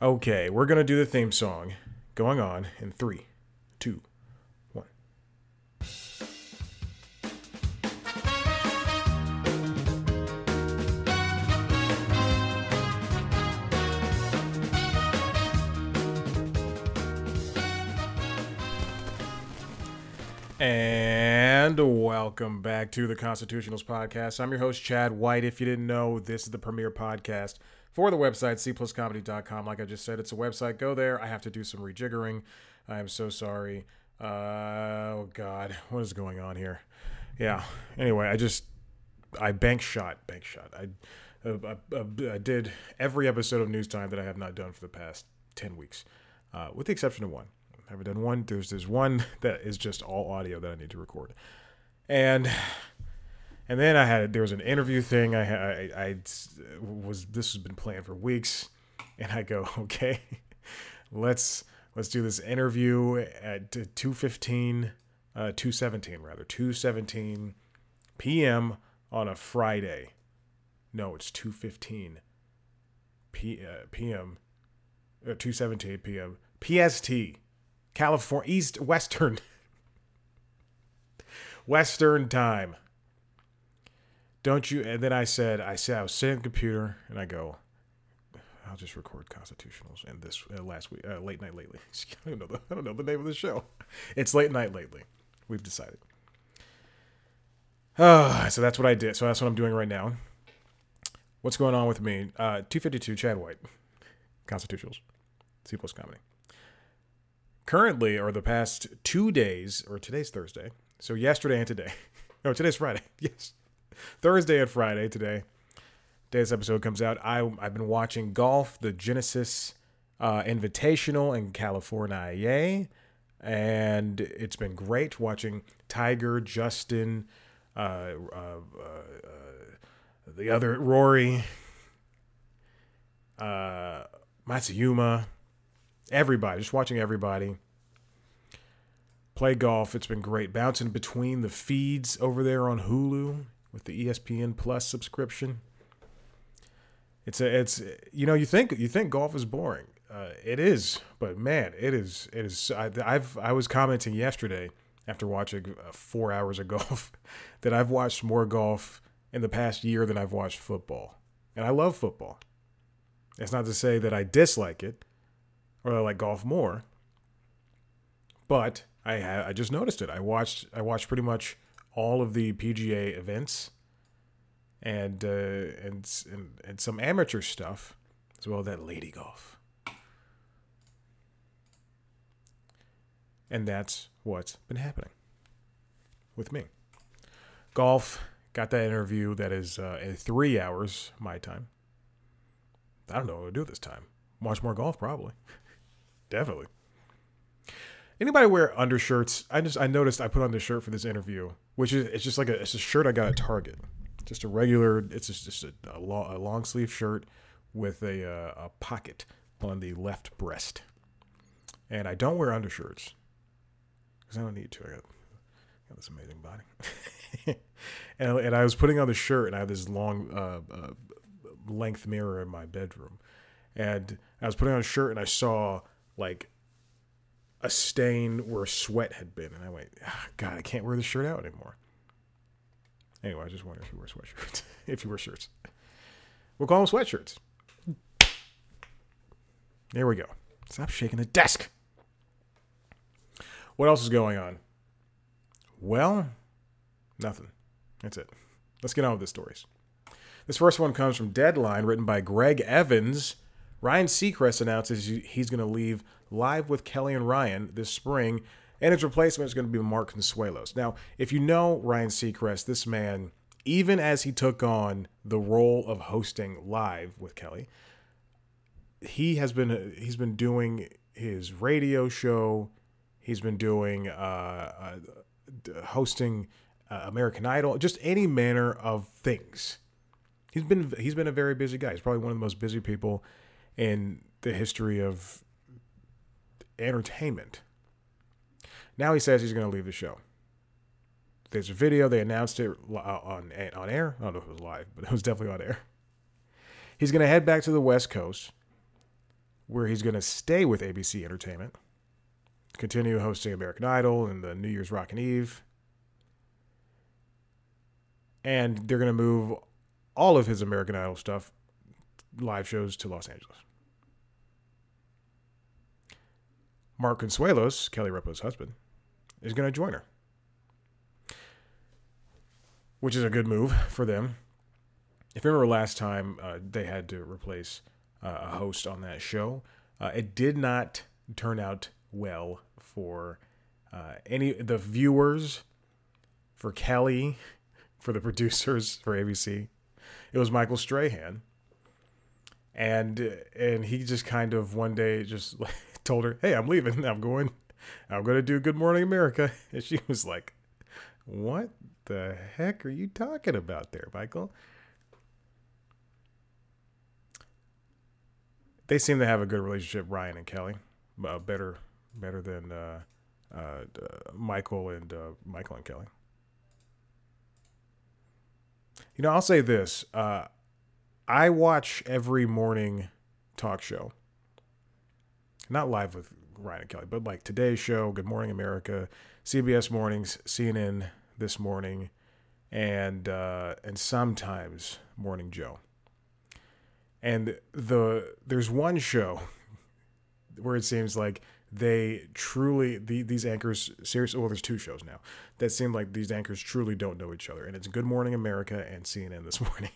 Okay, we're gonna do the theme song. Going on in three, two, one. And welcome back to the Constitutionals Podcast. I'm your host, Chad White. If you didn't know, this is the premier podcast for the website, cpluscomedy.com. Like I just said, it's a website. Go there. I have to do some rejiggering. I am so sorry. Uh, oh, God. What is going on here? Yeah. Anyway, I just, I bank shot, bank shot. I, uh, I, I did every episode of News Time that I have not done for the past 10 weeks, uh, with the exception of one. I haven't done one. There's there's one that is just all audio that I need to record, and and then I had there was an interview thing. I I, I was this has been planned for weeks, and I go okay, let's let's do this interview at two fifteen, uh, two seventeen rather two seventeen p.m. on a Friday. No, it's two fifteen p uh, p.m. Uh, two seventeen p.m. PST. California East Western Western time. Don't you? And then I said, I said I was sitting at the computer, and I go, I'll just record constitutionals and this uh, last week, uh, late night lately. I don't know the I don't know the name of the show. It's late night lately. We've decided. Uh, so that's what I did. So that's what I'm doing right now. What's going on with me? Uh, 252 Chad White, constitutionals, C plus comedy currently, or the past two days, or today's Thursday, so yesterday and today. No, today's Friday. Yes, Thursday and Friday today. Today's episode comes out. I I've been watching golf, the Genesis uh, Invitational in California, yay, and it's been great watching Tiger, Justin, uh, uh, uh the other Rory, uh, Matsuyama everybody, just watching everybody play golf. It's been great. Bouncing between the feeds over there on Hulu with the ESPN Plus subscription. It's a, it's you know you think you think golf is boring. Uh, it is, but man, it is it is. I, I've I was commenting yesterday after watching uh, four hours of golf that I've watched more golf in the past year than I've watched football, and I love football. It's not to say that I dislike it or I like golf more. But I ha- I just noticed it. I watched I watched pretty much all of the PGA events and uh, and, and and some amateur stuff as well that lady golf. And that's what's been happening with me. Golf got that interview that is uh, in three hours my time. I don't know what to do this time. Watch more golf probably. Definitely. Anybody wear undershirts? I just I noticed I put on this shirt for this interview, which is it's just like a it's a shirt I got at Target, just a regular. It's just, just a, a, long, a long sleeve shirt with a uh, a pocket on the left breast, and I don't wear undershirts because I don't need to. I got, got this amazing body, and and I was putting on the shirt, and I have this long uh, uh, length mirror in my bedroom, and I was putting on a shirt, and I saw like a stain where sweat had been. And I went, oh, God, I can't wear this shirt out anymore. Anyway, I just wonder if you wear sweatshirts. if you wear shirts. We'll call them sweatshirts. There we go. Stop shaking the desk. What else is going on? Well, nothing. That's it. Let's get on with the stories. This first one comes from Deadline, written by Greg Evans Ryan Seacrest announces he's going to leave live with Kelly and Ryan this spring, and his replacement is going to be Mark Consuelos. Now, if you know Ryan Seacrest, this man, even as he took on the role of hosting live with Kelly, he has been he's been doing his radio show. He's been doing uh, uh, hosting uh, American Idol, just any manner of things. He's been he's been a very busy guy. He's probably one of the most busy people in the history of entertainment. Now he says he's going to leave the show. There's a video. They announced it uh, on on air. I don't know if it was live, but it was definitely on air. He's going to head back to the West Coast where he's going to stay with ABC Entertainment, continue hosting American Idol and the New Year's Rockin' Eve. And they're going to move all of his American Idol stuff, live shows to Los Angeles. Mark Consuelos, Kelly Ripa's husband, is going to join her, which is a good move for them. If you remember last time uh, they had to replace uh, a host on that show, uh, it did not turn out well for uh, any the viewers, for Kelly, for the producers for ABC. It was Michael Strahan, and and he just kind of one day just told her, "Hey, I'm leaving. I'm going. I'm going to do Good Morning America." And she was like, "What the heck are you talking about there, Michael?" They seem to have a good relationship, Ryan and Kelly, uh, better better than uh, uh, Michael and uh, Michael and Kelly. You know, I'll say this: uh, I watch every morning talk show not live with Ryan and Kelly, but like today's show, Good Morning America, CBS Mornings, CNN this morning, and uh, and sometimes Morning Joe. And the there's one show where it seems like they truly the, these anchors seriously well there's two shows now that seem like these anchors truly don't know each other and it's good morning america and cnn this morning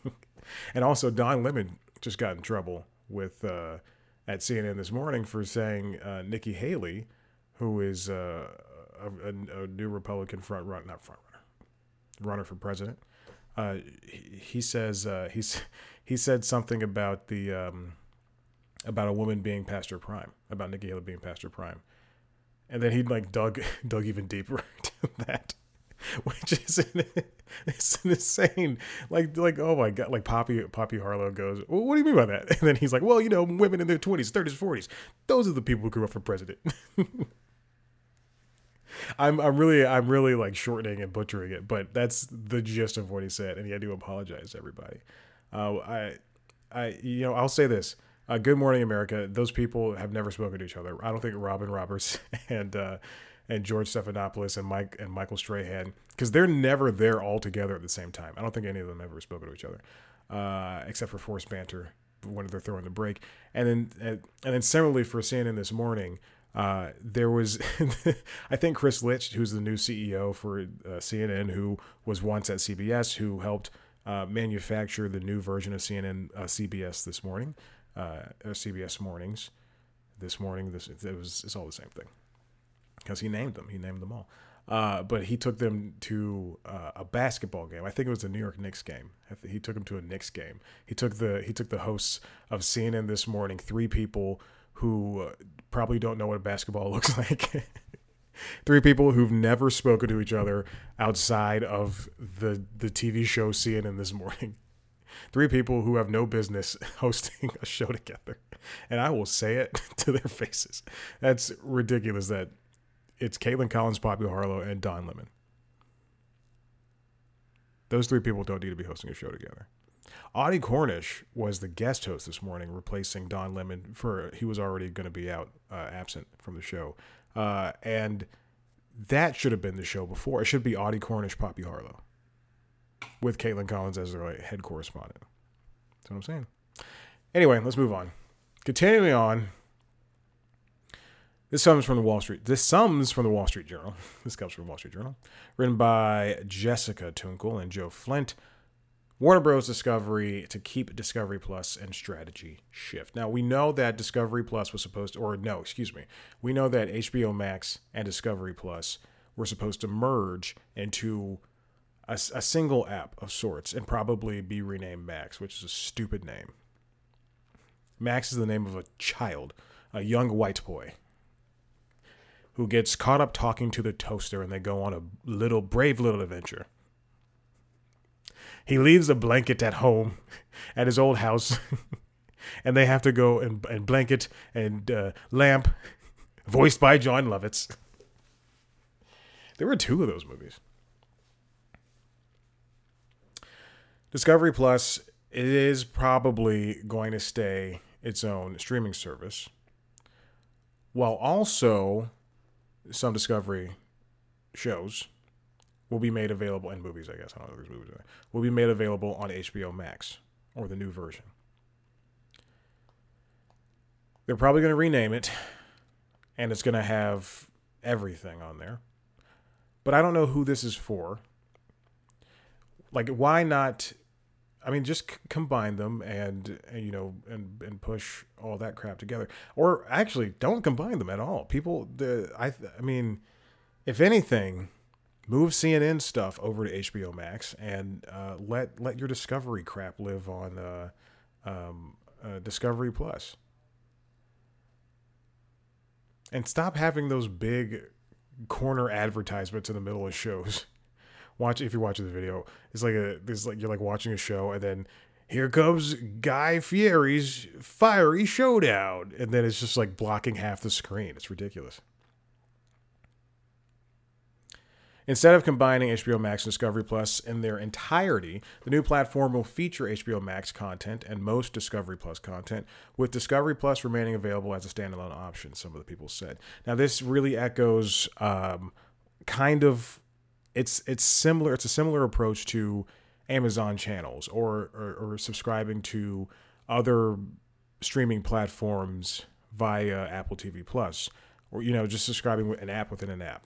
and also don lemon just got in trouble with uh, at CNN this morning for saying uh, Nikki Haley, who is uh, a, a, a, new Republican front run, not front runner, runner for president. Uh, he, he, says uh, he's he said something about the um, about a woman being past her prime, about Nikki Haley being past her prime, and then he like dug dug even deeper into that. which is it's insane. Like like oh my god, like Poppy Poppy Harlow goes, well, what do you mean by that? And then he's like, well, you know, women in their twenties, thirties, forties, those are the people who grew up for president. I'm I'm really I'm really like shortening and butchering it, but that's the gist of what he said, and he had to apologize to everybody. Uh, I I you know I'll say this. Uh, Good Morning America. Those people have never spoken to each other. I don't think Robin Roberts and uh, and George Stephanopoulos and Mike and Michael Strahan because they're never there all together at the same time. I don't think any of them ever spoken to each other, uh, except for forced banter when they're throwing the break. And then and then similarly for CNN this morning, uh, there was I think Chris Licht, who's the new CEO for uh, CNN, who was once at CBS, who helped uh, manufacture the new version of CNN uh, CBS this morning, uh, CBS mornings. This morning, this it was it's all the same thing because he named them. He named them all. Uh, but he took them to uh, a basketball game. I think it was a New York Knicks game. He took them to a Knicks game. He took the he took the hosts of CNN this morning, three people who uh, probably don't know what a basketball looks like. three people who've never spoken to each other outside of the the TV show CNN this morning. Three people who have no business hosting a show together. And I will say it to their faces. That's ridiculous that it's Kaitlan Collins, Poppy Harlow, and Don Lemon. Those three people don't need to be hosting a show together. Audie Cornish was the guest host this morning, replacing Don Lemon for he was already going to be out uh, absent from the show, uh, and that should have been the show before. It should be Audie Cornish, Poppy Harlow, with Kaitlan Collins as their head correspondent. That's what I'm saying. Anyway, let's move on. Continuing on, this comes from the Wall Street. This comes from the Wall Street Journal. This comes from the Wall Street Journal, written by Jessica Toonkel and Joe Flint. Warner Bros. Discovery to keep Discovery Plus and strategy shift. Now we know that Discovery Plus was supposed to, or no, excuse me, we know that HBO Max and Discovery Plus were supposed to merge into a, a single app of sorts and probably be renamed Max, which is a stupid name. Max is the name of a child, a young white boy who gets caught up talking to the toaster and they go on a little brave little adventure. He leaves a blanket at home at his old house and they have to go and, and blanket and uh, lamp voiced by Jon Lovitz. There were two of those movies. Discovery Plus is probably going to stay its own streaming service while also some Discovery shows will be made available in movies. I guess I don't know if there's movies. Will be made available on HBO Max or the new version. They're probably going to rename it, and it's going to have everything on there. But I don't know who this is for. Like, why not? I mean, just c- combine them and, and you know and and push all that crap together. Or actually, don't combine them at all. People, the I I mean, if anything, move CNN stuff over to HBO Max and uh, let let your Discovery crap live on uh, um, uh, Discovery Plus. And stop having those big corner advertisements in the middle of shows. Watch if you're watching the video. It's like a there's like you're like watching a show and then here comes Guy Fieri's fiery showdown and then it's just like blocking half the screen. It's ridiculous. Instead of combining HBO Max and Discovery Plus in their entirety, the new platform will feature HBO Max content and most Discovery Plus content, with Discovery Plus remaining available as a standalone option, some of the people said. Now, this really echoes um, kind of it's it's similar it's a similar approach to Amazon channels or, or, or subscribing to other streaming platforms via Apple TV Plus or you know just subscribing with an app within an app.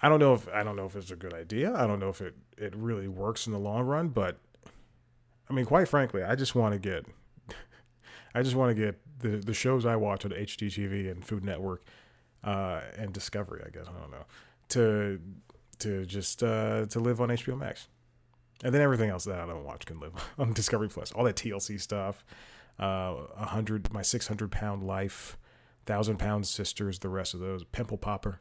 I don't know if I don't know if it's a good idea. I don't know if it it really works in the long run, but I mean, quite frankly, I just want to get I just want to get the the shows I watch on HGTV and Food Network uh, and Discovery. I guess I don't know to to just uh, to live on HBO Max, and then everything else that I don't watch can live on Discovery Plus. All that TLC stuff, uh, a hundred, my six hundred pound life, thousand pound sisters, the rest of those, Pimple Popper,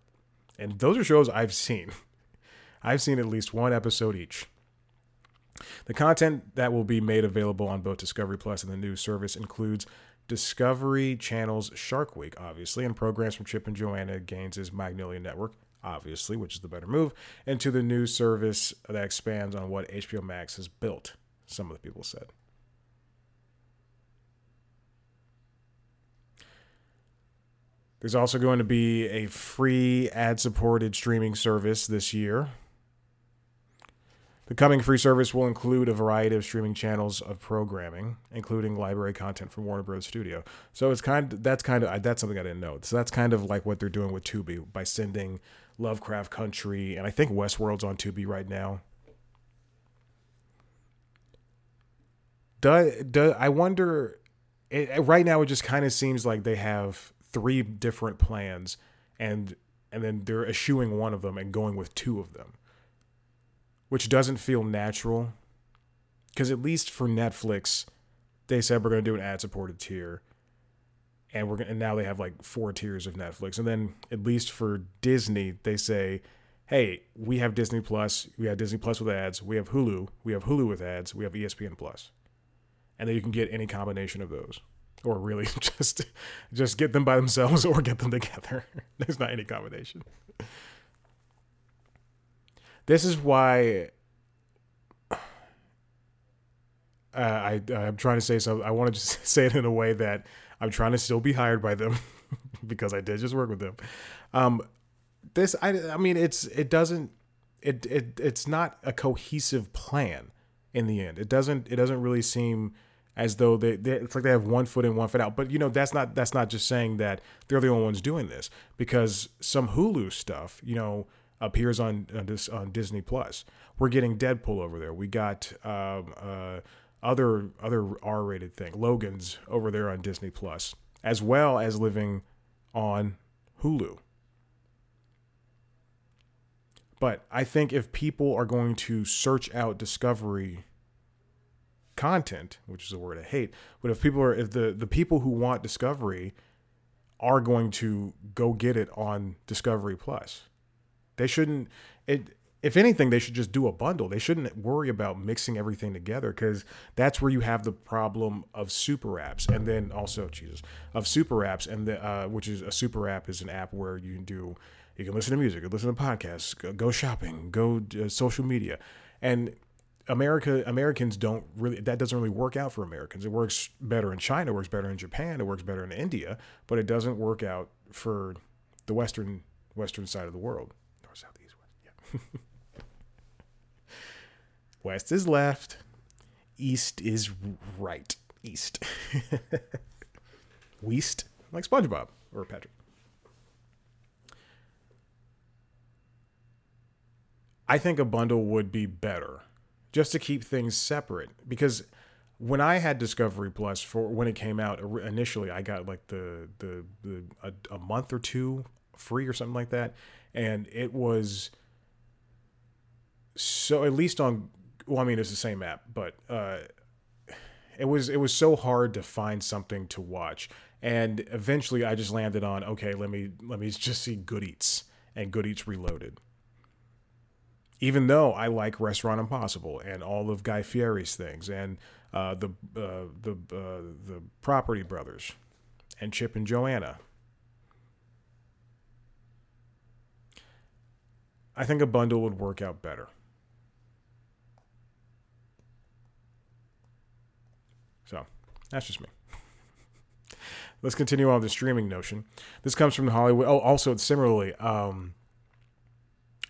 and those are shows I've seen. I've seen at least one episode each. The content that will be made available on both Discovery Plus and the new service includes Discovery Channel's Shark Week, obviously, and programs from Chip and Joanna Gaines' Magnolia Network, obviously, which is the better move, and to the new service that expands on what HBO Max has built, some of the people said. There's also going to be a free ad supported streaming service this year. The coming free service will include a variety of streaming channels of programming, including library content from Warner Bros. Studio. So it's kind of, that's kind of that's something I didn't know. So that's kind of like what they're doing with Tubi by sending Lovecraft Country and I think Westworld's on Tubi right now. Do, do I wonder? It, right now, it just kind of seems like they have three different plans, and and then they're eschewing one of them and going with two of them which doesn't feel natural. Because at least for Netflix, they said we're going to do an ad-supported tier, and we're gonna, and now they have like four tiers of Netflix. And then at least for Disney, they say, hey, we have Disney Plus, we have Disney Plus with ads, we have Hulu, we have Hulu with ads, we have ESPN Plus, and then you can get any combination of those. Or really just just get them by themselves or get them together. There's not any combination. This is why uh, I I'm trying to say so. I want to just say it in a way that I'm trying to still be hired by them because I did just work with them. Um, this I I mean it's it doesn't it it it's not a cohesive plan in the end. It doesn't it doesn't really seem as though they, they, it's like they have one foot in one foot out but you know that's not that's not just saying that they're the only ones doing this because some hulu stuff you know appears on on, this, on Disney Plus. We're getting Deadpool over there. We got um, uh, other other R-rated thing, Logan's over there on Disney Plus, as well as living on Hulu. But I think if people are going to search out Discovery content, which is a word I hate, but if people are if the the people who want Discovery are going to go get it on Discovery Plus they shouldn't it if anything, they should just do a bundle. They shouldn't worry about mixing everything together because that's where you have the problem of super apps, and then also Jesus of super apps, and the uh, which is a super app is an app where you can do you can listen to music, you can listen to podcasts, go, shopping, go uh, social media, and America Americans don't really that doesn't really work out for Americans. It works better in China, it works better in Japan, it works better in India, but it doesn't work out for the western western side of the world. West. Is left, east is right. East. West, like SpongeBob or Patrick. I think a bundle would be better just to keep things separate because when I had Discovery Plus for when it came out initially, I got like the the, the a, a, month or two free or something like that, and it was so at least on well, I mean it's the same app, but uh, it was it was so hard to find something to watch, and eventually I just landed on okay, let me let me just see Good Eats and Good Eats Reloaded even though I like Restaurant Impossible and all of Guy Fieri's things and uh, the uh, the uh, the Property Brothers and Chip and Joanna. I think a bundle would work out better. So that's just me. Let's continue on the streaming notion. This comes from Hollywood. Oh, also similarly, um,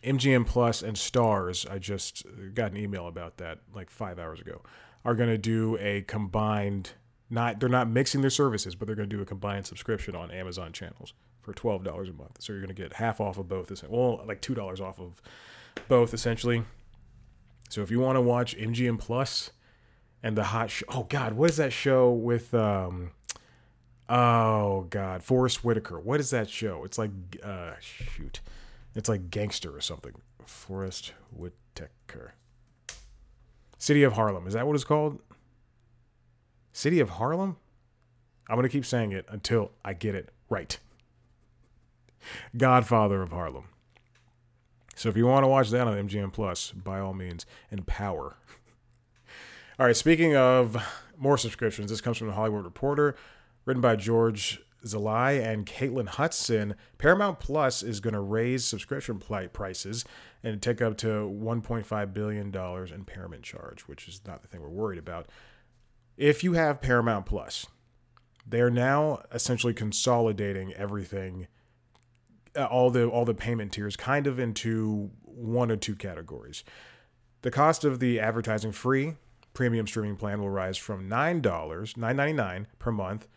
MGM Plus and Stars. I just got an email about that like five hours ago, are going to do a combined, not they're not mixing their services, but they're going to do a combined subscription on Amazon channels for twelve dollars a month. So you're going to get half off of both. Well, like two dollars off of both essentially. So if you want to watch MGM Plus and the hot show, oh god, what is that show with um, oh god, Forest Whitaker? What is that show? It's like uh, shoot it's like gangster or something. Forest Whitaker. City of Harlem. Is that what it's called? City of Harlem? I'm going to keep saying it until I get it right. Godfather of Harlem. So if you want to watch that on MGM Plus, by all means, empower. All right, speaking of more subscriptions, this comes from the Hollywood Reporter, written by George Szalai and Caitlin Hudson, Paramount Plus is going to raise subscription prices and take up to $1.5 billion in impairment charge, which is not the thing we're worried about. If you have Paramount Plus, they're now essentially consolidating everything, uh, all the all the payment tiers, kind of into one or two categories. The cost of the advertising free premium streaming plan will rise from $9, $9.99 per month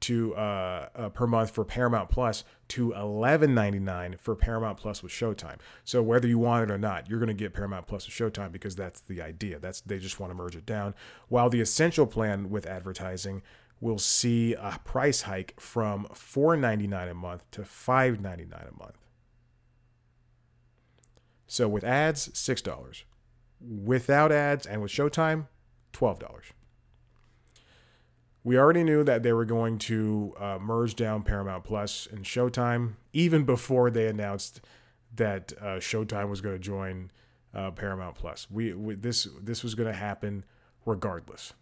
to uh, uh, per month for Paramount Plus to eleven ninety nine for Paramount Plus with Showtime. So whether you want it or not, you're going to get Paramount Plus with Showtime because that's the idea. That's they just want to merge it down. While the essential plan with advertising will see a price hike from four ninety nine a month to five ninety nine a month. So with ads, six dollars. Without ads and with Showtime, twelve dollars we already knew that they were going to uh, merge down Paramount Plus and Showtime even before they announced that uh, Showtime was going to join uh, Paramount Plus. We, we, this this was going to happen regardless.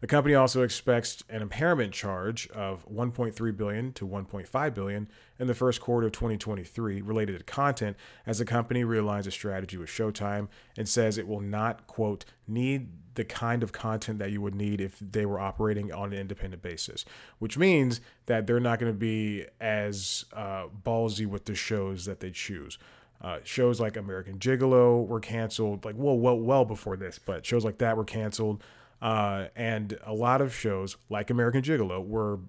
The company also expects an impairment charge of 1.3 billion to 1.5 billion in the first quarter of 2023 related to content as the company realigns a strategy with Showtime and says it will not quote need the kind of content that you would need if they were operating on an independent basis, which means that they're not going to be as uh, ballsy with the shows that they choose. Uh, shows like American Gigolo were canceled, like well, well, well before this, but shows like that were canceled. Uh, and a lot of shows like American Gigolo were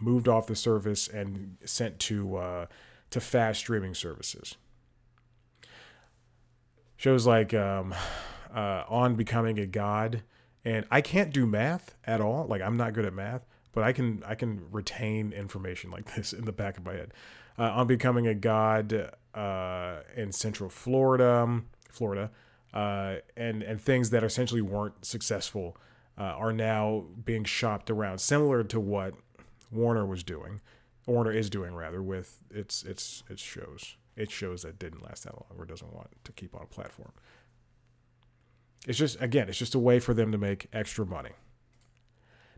moved off the service and sent to uh, to fast streaming services. Shows like um, uh, on becoming a god, and I can't do math at all. Like I'm not good at math, but I can I can retain information like this in the back of my head. Uh, on becoming a god uh, in Central Florida, Florida, uh, and and things that essentially weren't successful uh, are now being shopped around, similar to what Warner was doing. Warner is doing rather with its its its shows. Its shows that didn't last that long or doesn't want to keep on a platform. It's just again, it's just a way for them to make extra money.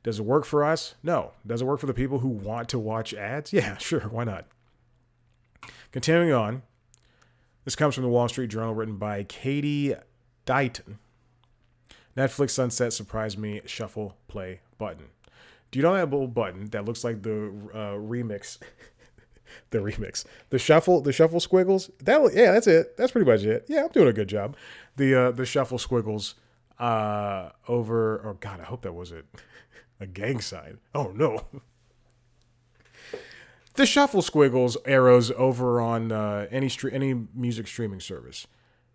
Does it work for us? No. Does it work for the people who want to watch ads? Yeah, sure, why not? Continuing on, this comes from the Wall Street Journal, written by Katie Deighton. Netflix Sunset surprised me. Shuffle play button. Do you know that little button that looks like the uh, remix? the remix, the shuffle, the shuffle squiggles. That yeah, that's it. That's pretty much it. Yeah, I'm doing a good job. The uh, the shuffle squiggles uh, over. Oh God, I hope that wasn't a gang sign. Oh no. the shuffle squiggles arrows over on uh, any stre- any music streaming service.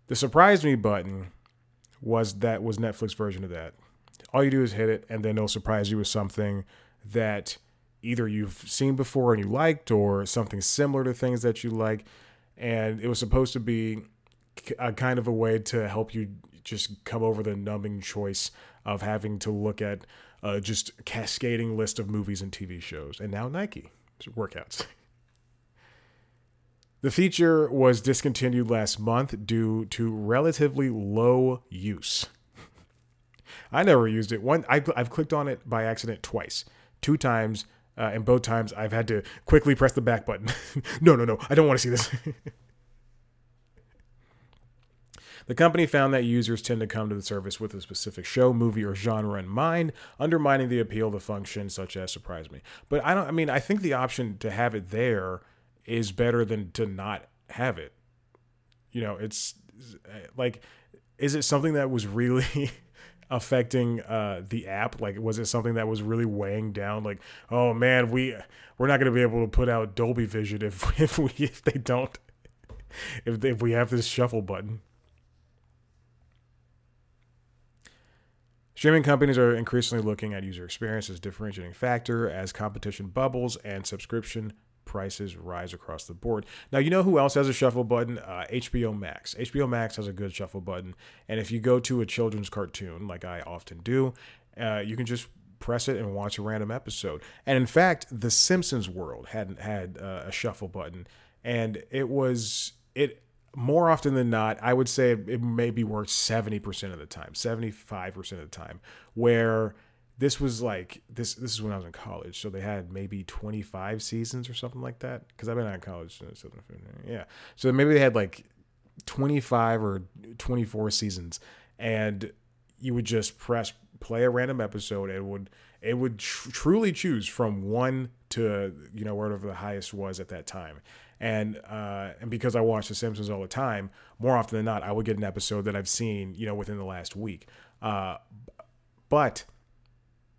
The surprise me button was that was Netflix version of that. All you do is hit it, and then it'll surprise you with something that either you've seen before and you liked, or something similar to things that you like. And it was supposed to be a kind of a way to help you just come over the numbing choice of having to look at uh, just cascading list of movies and TV shows. And now Nike workouts. The feature was discontinued last month due to relatively low use. I never used it. One, I, have clicked on it by accident twice, two times, uh, and both times I've had to quickly press the back button. no, no, no, I don't want to see this. The company found that users tend to come to the service with a specific show, movie, or genre in mind, undermining the appeal of the function, such as Surprise Me. But I don't, I mean, I think the option to have it there is better than to not have it. You know, it's like, is it something that was really affecting uh, the app? Like, was it something that was really weighing down? Like, oh man, we we're not to be able to put out Dolby Vision if if we if they don't if if we have this shuffle button. Streaming companies are increasingly looking at user experience as differentiating factor as competition bubbles and subscription prices rise across the board. Now, you know who else has a shuffle button? Uh, HBO Max. HBO Max has a good shuffle button. And if you go to a children's cartoon, like I often do, uh, you can just press it and watch a random episode. And in fact, The Simpsons World hadn't had uh, a shuffle button, and it was it more often than not, I would say it maybe worked 70% of the time, 75% of the time, where this was like this this is when I was in college, so they had maybe 25 seasons or something like that cuz I've been out of college since yeah. So maybe they had like 25 or 24 seasons and you would just press play a random episode and it would it would tr- truly choose from 1 to you know whatever the highest was at that time and uh, and because I watch The Simpsons all the time, more often than not, I would get an episode that I've seen, you know, within the last week. Uh, but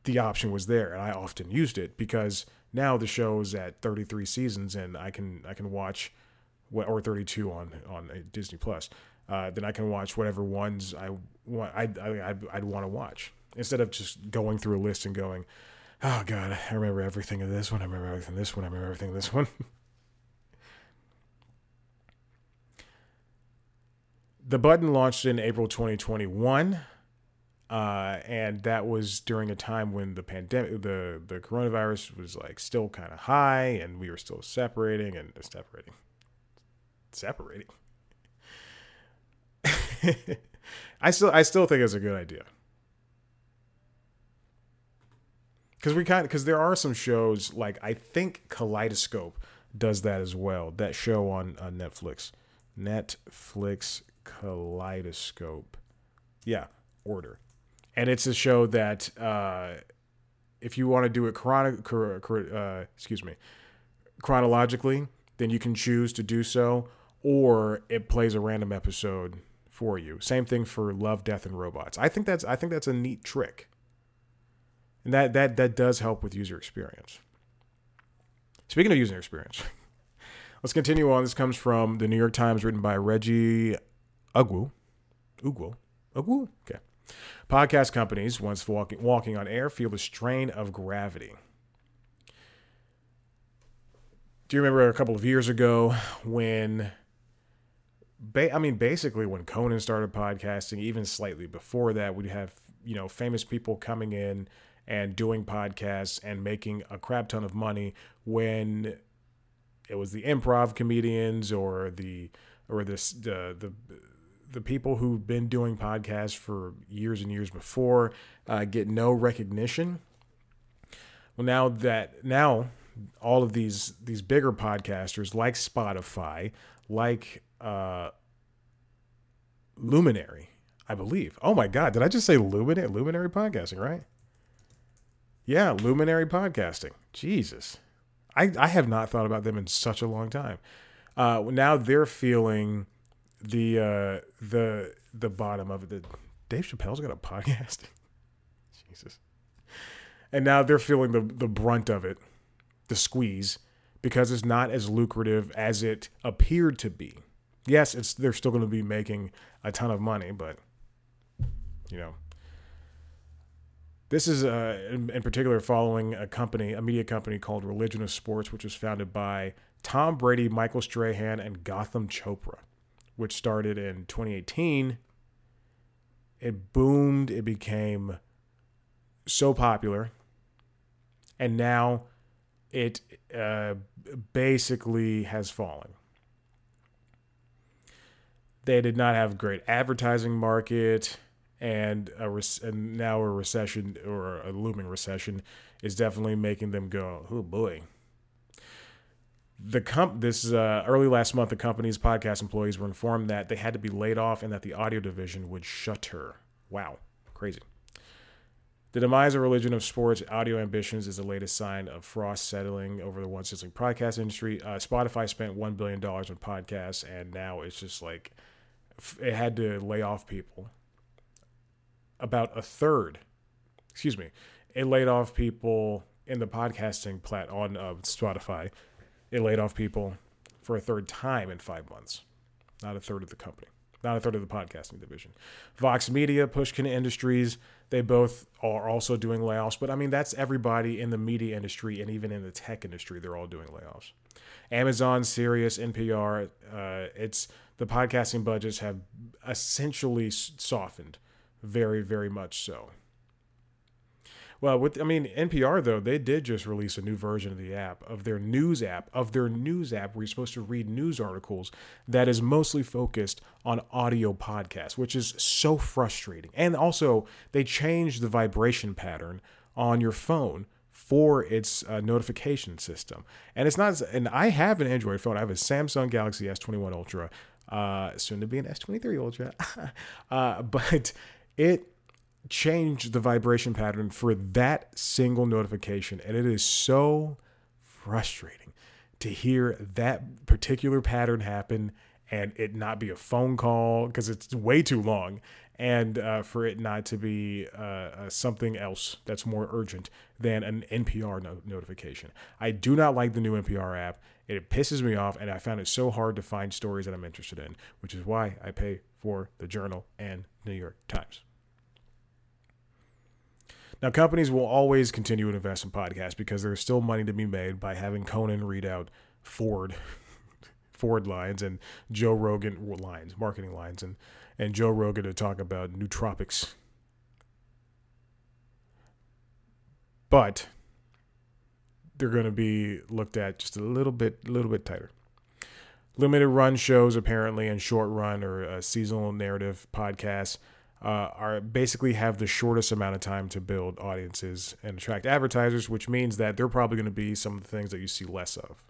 the option was there, and I often used it because now the show is at 33 seasons, and I can I can watch what or 32 on on Disney Plus. Uh, then I can watch whatever ones I want. I, I I'd, I'd want to watch instead of just going through a list and going, oh god, I remember everything of this one. I remember everything this one. I remember everything this one. the button launched in April 2021. Uh, and that was during a time when the pandemic, the the coronavirus was like still kind of high, and we were still separating and separating, separating. I still I still think it's a good idea because we kind because there are some shows like I think Kaleidoscope does that as well. That show on, on Netflix, Netflix Kaleidoscope. Yeah, order. And it's a show that uh, if you want to do it chrono- uh, excuse me, chronologically, then you can choose to do so, or it plays a random episode for you. Same thing for Love, Death, and Robots. I think that's I think that's a neat trick, and that that that does help with user experience. Speaking of user experience, let's continue on. This comes from the New York Times, written by Reggie Ugwu, Ugwu, Ugwu. Okay. Podcast companies, once walking walking on air, feel the strain of gravity. Do you remember a couple of years ago when? Ba- I mean, basically, when Conan started podcasting, even slightly before that, we'd have you know famous people coming in and doing podcasts and making a crap ton of money when it was the improv comedians or the or this the the the people who've been doing podcasts for years and years before uh, get no recognition. Well, now that now all of these these bigger podcasters like Spotify, like uh, Luminary, I believe. Oh my God, did I just say luminary luminary podcasting? Right? Yeah, luminary podcasting. Jesus, I I have not thought about them in such a long time. Uh, now they're feeling the uh, the the bottom of it. The, Dave Chappelle's got a podcast. Jesus. And now they're feeling the the brunt of it, the squeeze, because it's not as lucrative as it appeared to be. Yes, it's they're still going to be making a ton of money, but you know, this is uh, in, in, particular following a company, a media company called Religion of Sports, which was founded by Tom Brady, Michael Strahan, and Gotham Chopra, which started in 2018. It boomed. It became so popular, and now it uh, basically has fallen. They did not have great advertising market, and a and now a recession or a looming recession is definitely making them go, oh boy. The comp this uh, early last month, the company's podcast employees were informed that they had to be laid off and that the audio division would shutter. Wow, crazy. The demise of religion of sports audio ambitions is the latest sign of frost settling over the once sizzling podcast industry. Uh, Spotify spent $1 billion on podcasts, and now it's just like it had to lay off people. About a third, excuse me, it laid off people in the podcasting plat on uh, Spotify. It laid off people for a third time in five months, not a third of the company not a third of the podcasting division. Vox Media, Pushkin Industries, they both are also doing layoffs. But I mean, that's everybody in the media industry and even in the tech industry. They're all doing layoffs. Amazon, Sirius, NPR, uh, it's the podcasting budgets have essentially softened, very, very much so. Well, with I mean NPR though, they did just release a new version of the app of their news app of their news app where you're supposed to read news articles that is mostly focused on audio podcasts, which is so frustrating. And also, they changed the vibration pattern on your phone for its uh, notification system. And it's not and I have an Android phone. I have a Samsung Galaxy S21 Ultra, uh, soon to be an S23 Ultra. uh, but it change the vibration pattern for that single notification. And it is so frustrating to hear that particular pattern happen and it not be a phone call because it's way too long and uh, for it not to be uh, uh, something else that's more urgent than an NPR no- notification. I do not like the new NPR app. It pisses me off, and I found it so hard to find stories that I'm interested in, which is why I pay for the Journal and New York Times. Now, companies will always continue to invest in podcasts because there's still money to be made by having Conan read out Ford, Ford lines and Joe Rogan lines, marketing lines, and and Joe Rogan to talk about nootropics. But they're going to be looked at just a little bit, a little bit tighter. Limited run shows apparently, and short run or seasonal narrative podcasts uh, are basically have the shortest amount of time to build audiences and attract advertisers, which means that they're probably going to be some of the things that you see less of.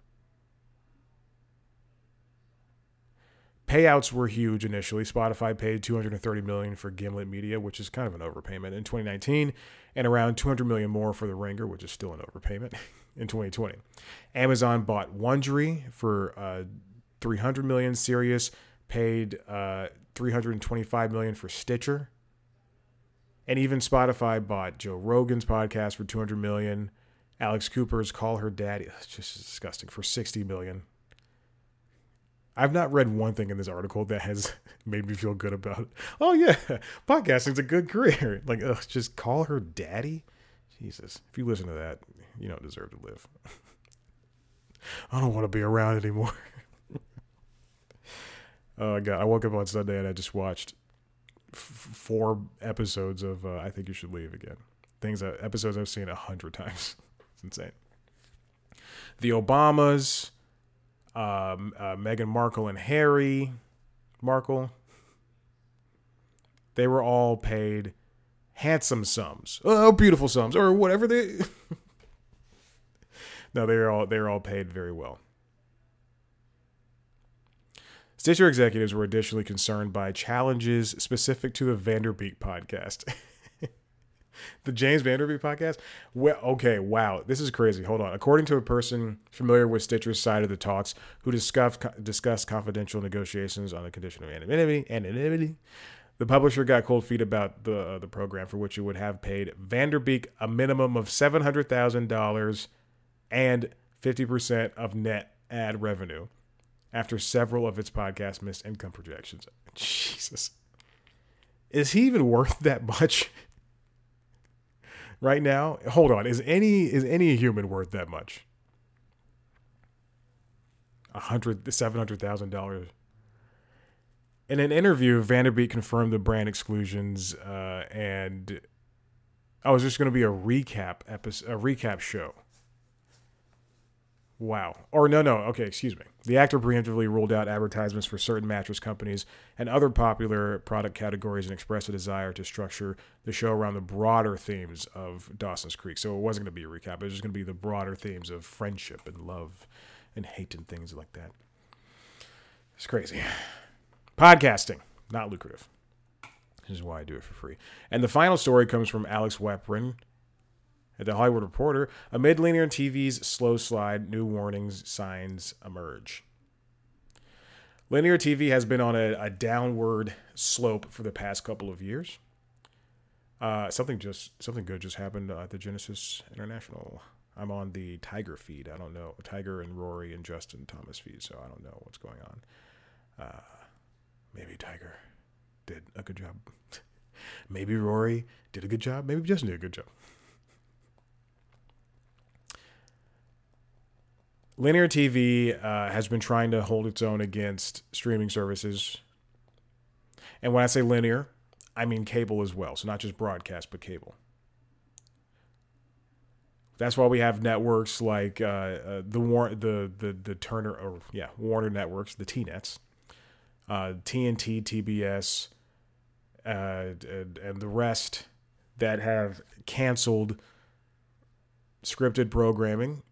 Payouts were huge initially. Spotify paid 230 million for Gimlet Media, which is kind of an overpayment in 2019, and around 200 million more for The Ringer, which is still an overpayment in 2020. Amazon bought Wondery for uh, 300 million. Sirius paid uh, 325 million for Stitcher. And even Spotify bought Joe Rogan's podcast for 200 million. Alex Cooper's Call Her Daddy, it's just disgusting, for 60 million. I've not read one thing in this article that has made me feel good about it. Oh yeah, podcasting's a good career. Like, ugh, just call her daddy. Jesus, if you listen to that, you don't deserve to live. I don't want to be around anymore. Oh god, I woke up on Sunday and I just watched f- four episodes of uh, I think you should leave again. Things that episodes I've seen a hundred times. it's insane. The Obamas, um, uh, Meghan Markle and Harry Markle, they were all paid handsome sums, oh, beautiful sums, or whatever they. no, they're all they're all paid very well. Stitcher executives were additionally concerned by challenges specific to the Vanderbeek podcast. the James Vanderbeek podcast? Well, okay, wow, this is crazy. Hold on. According to a person familiar with Stitcher's side of the talks, who discussed discussed confidential negotiations on the condition of anonymity, anonymity, the publisher got cold feet about the uh, the program for which it would have paid Vanderbeek a minimum of seven hundred thousand dollars and fifty percent of net ad revenue after several of its podcasts missed income projections. Jesus. Is he even worth that much? right now? Hold on. Is any is any human worth that much? A hundred seven hundred thousand dollars. In an interview, Van Der Beek confirmed the brand exclusions uh, and I was just going to be a recap episode, a recap show. Wow. Or no, no. Okay, excuse me. The actor preemptively ruled out advertisements for certain mattress companies and other popular product categories and expressed a desire to structure the show around the broader themes of Dawson's Creek. So it wasn't going to be a recap. It was just going to be the broader themes of friendship and love and hate and things like that. It's crazy. Podcasting, not lucrative. This is why I do it for free. And the final story comes from Alex Weprin, at the Hollywood Reporter, amid linear TV's slow slide, new warnings signs emerge. Linear TV has been on a, a downward slope for the past couple of years. Uh, something just something good just happened at the Genesis Invitational. I'm on the Tiger feed. I don't know Tiger and Rory and Justin Thomas feed, so I don't know what's going on. Uh, maybe Tiger did a good job. maybe Rory did a good job. Maybe Justin did a good job. Linear TV uh, has been trying to hold its own against streaming services. And when I say linear, I mean cable as well. So not just broadcast, but cable. That's why we have networks like uh, uh, the War- the the the Turner or yeah Warner networks, the T nets, uh, TNT, TBS, uh, and, and the rest that have canceled scripted programming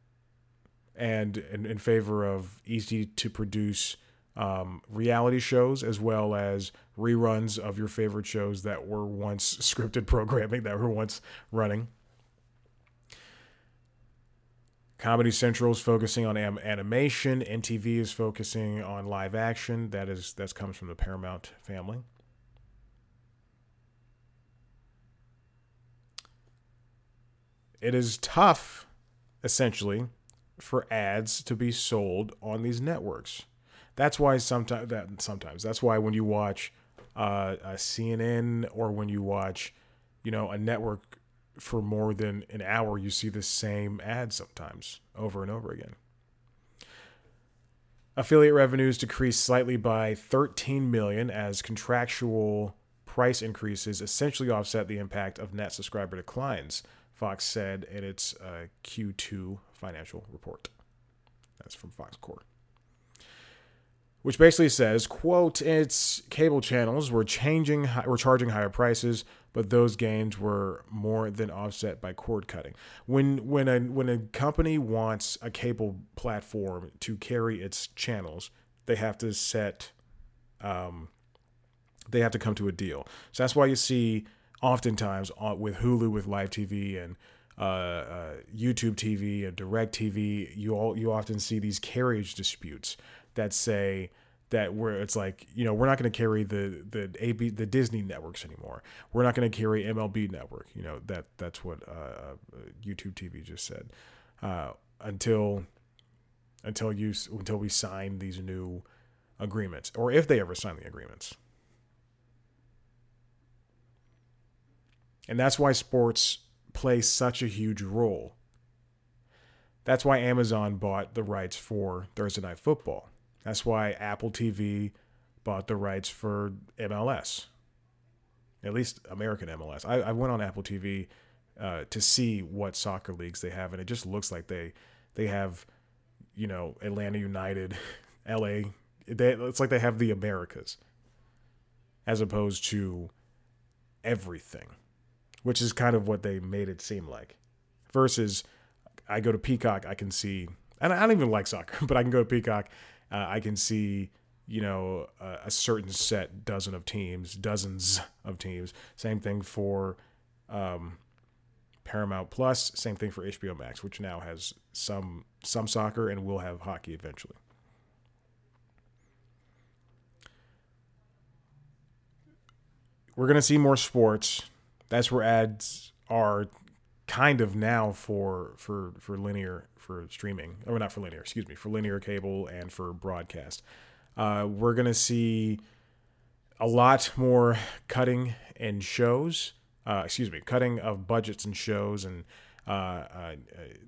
and in, in favor of easy to produce um, reality shows as well as reruns of your favorite shows that were once scripted programming that were once running. Comedy Central is focusing on am- animation. MTV is focusing on live action. That is that comes from the Paramount family. It is tough, essentially, for ads to be sold on these networks. That's why sometimes that sometimes that's why when you watch uh, a CNN or when you watch, you know, a network for more than an hour, you see the same ad sometimes over and over again. Affiliate revenues decreased slightly by 13 million as contractual price increases essentially offset the impact of net subscriber declines. Fox said in its uh, Q2 financial report. That's from Fox Corp. Which basically says, quote, its cable channels were changing, were charging higher prices, but those gains were more than offset by cord cutting. When when a when a company wants a cable platform to carry its channels, they have to set, um, they have to come to a deal. So that's why you see oftentimes uh, with Hulu with live TV and uh, uh, YouTube TV and Direct TV, you all you often see these carriage disputes that say that where it's like you know we're not going to carry the the AB the Disney networks anymore. We're not going to carry MLB network. You know that that's what uh, uh YouTube TV just said uh, until until you until we sign these new agreements or if they ever sign the agreements. And that's why sports play such a huge role. That's why Amazon bought the rights for Thursday Night Football. That's why Apple TV bought the rights for MLS, at least American MLS. I, I went on Apple TV uh, to see what soccer leagues they have, and it just looks like they they have, you know, Atlanta United, LA. They, it's like they have the Americas, as opposed to everything which is kind of what they made it seem like. Versus, I go to Peacock, I can see, and I don't even like soccer, but I can go to Peacock, uh, I can see, you know a, a certain set dozen of teams, dozens of teams. Same thing for um, Paramount Plus. Same thing for HBO Max, which now has some some soccer and will have hockey eventually. We're gonna see more sports. That's where ads are kind of now for for for linear for streaming. Or not for linear excuse me for linear cable and for broadcast. Uh, we're gonna see a lot more cutting in shows uh, excuse me cutting of budgets and shows and uh, uh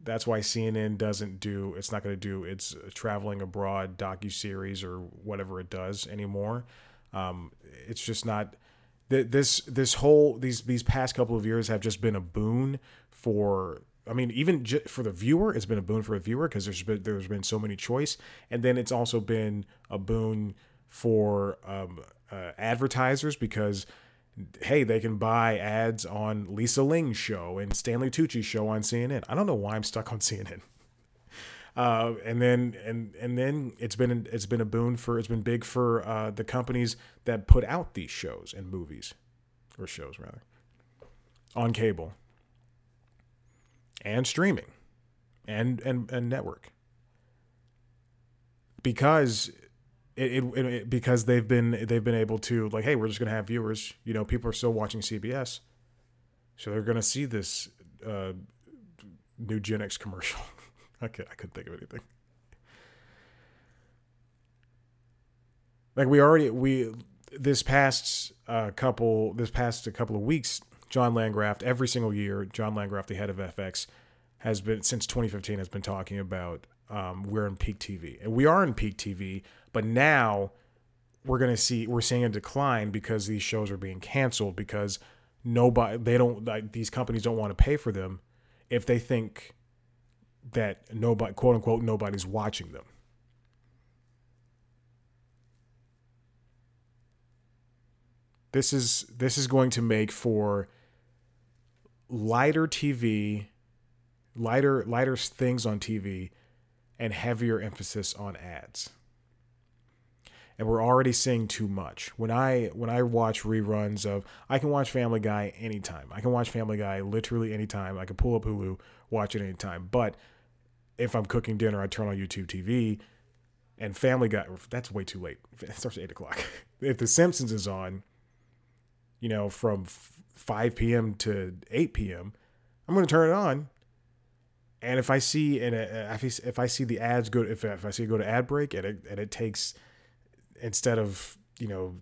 that's why CNN doesn't do it's not going to do its traveling abroad docu series or whatever it does anymore. Um, it's just not this this whole these these past couple of years have just been a boon for I mean, even j- for the viewer, it's been a boon for a viewer because there's been there's been so many choice, and then it's also been a boon for um, uh, advertisers because hey, they can buy ads on Lisa Ling's show and Stanley Tucci's show on CNN. I don't know why I'm stuck on CNN. Uh, and then and and then it's been it's been a boon for it's been big for uh, the companies that put out these shows and movies or shows rather on cable and streaming and and, and network. Because it, it, it, because they've been they've been able to like hey we're just gonna have viewers you know people are still watching CBS so they're gonna see this uh, Nugenix commercial Could I couldn't think of anything like we already we this past uh, couple this past a couple of weeks John Landgraf every single year. John Landgraf, the head of FX, has been since 2015 has been talking about um, we're in peak TV, and we are in peak TV. But now we're gonna see we're seeing a decline because these shows are being canceled because nobody they don't like these companies don't want to pay for them if they think that nobody quote unquote nobody's watching them. This is this is going to make for lighter TV, lighter lighter things on TV, and heavier emphasis on ads. And we're already seeing too much. When I when I watch reruns of I can watch Family Guy anytime. I can watch Family Guy literally anytime. I can pull up Hulu, watch it anytime. But if I'm cooking dinner, I turn on YouTube TV and Family Guy that's way too late. It starts at eight o'clock. If The Simpsons is on, you know, from 5 p.m. to 8 p.m., I'm going to turn it on. And if I see and uh, if I see the ads go, if, if I see it go to ad break and it, and it takes instead of you know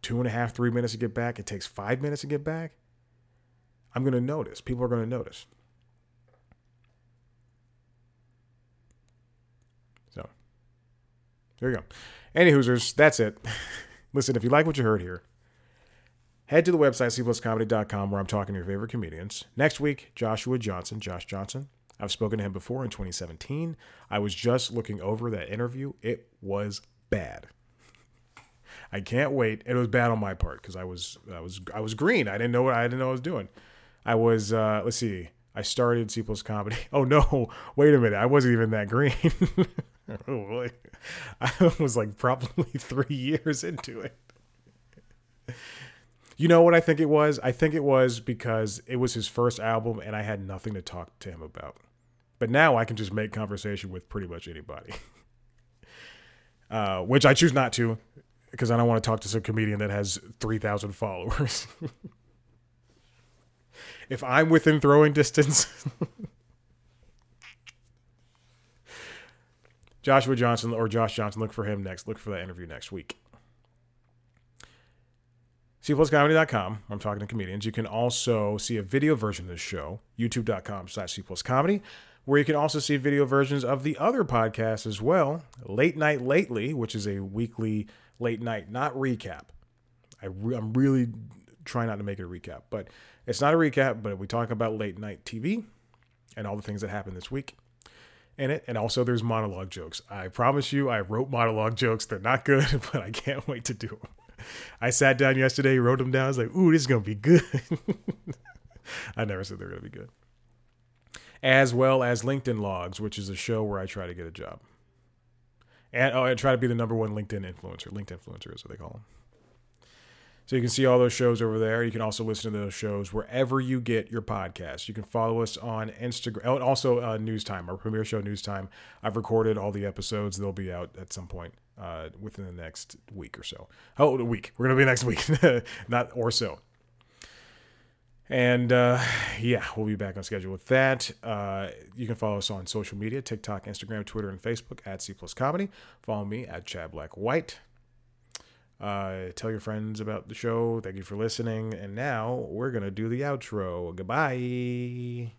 two and a half three minutes to get back, it takes five minutes to get back. I'm going to notice. People are going to notice. So there you go. Any Hoosers, that's it. Listen, if you like what you heard here, Head to the website, cpluscomedy.com, where I'm talking to your favorite comedians. Next week, Joshua Johnson, Josh Johnson. I've spoken to him before in 2017. I was just looking over that interview. It was bad. I can't wait. It was bad on my part because I was I was I was green. I didn't know what I didn't know what I was doing. I was uh, let's see. I started C plus comedy. Oh no, wait a minute. I wasn't even that green. oh boy. I was like probably three years into it. You know what I think it was? I think it was because it was his first album and I had nothing to talk to him about. But now I can just make conversation with pretty much anybody. uh, which I choose not to because I don't want to talk to some comedian that has 3,000 followers. if I'm within throwing distance. Joshua Johnson or Josh Johnson, look for him next. Look for that interview next week cpluscomedy.com. I'm talking to comedians. You can also see a video version of this show, youtube.com slash cpluscomedy, where you can also see video versions of the other podcasts as well. Late Night Lately, which is a weekly late night, not recap. I re- I'm really trying not to make it a recap, but it's not a recap, but we talk about late night TV and all the things that happened this week in it. And also there's monologue jokes. I promise you, I wrote monologue jokes. They're not good, but I can't wait to do them. I sat down yesterday, wrote them down. I was like, ooh, this is going to be good. I never said they're going to be good. As well as LinkedIn Logs, which is a show where I try to get a job. And oh, I try to be the number one LinkedIn influencer. LinkedIn influencer is what they call them. So you can see all those shows over there. You can also listen to those shows wherever you get your podcasts. You can follow us on Instagram. Oh, also uh, News Time, our premiere show, News Time. I've recorded all the episodes. They'll be out at some point uh, within the next week or so. Oh, a week. We're gonna be next week, not or so. And uh, yeah, we'll be back on schedule with that. Uh, you can follow us on social media TikTok, Instagram, Twitter, and Facebook at C Plus Comedy. Follow me at Chad Black White. Uh, tell your friends about the show. Thank you for listening. And now we're going to do the outro. Goodbye.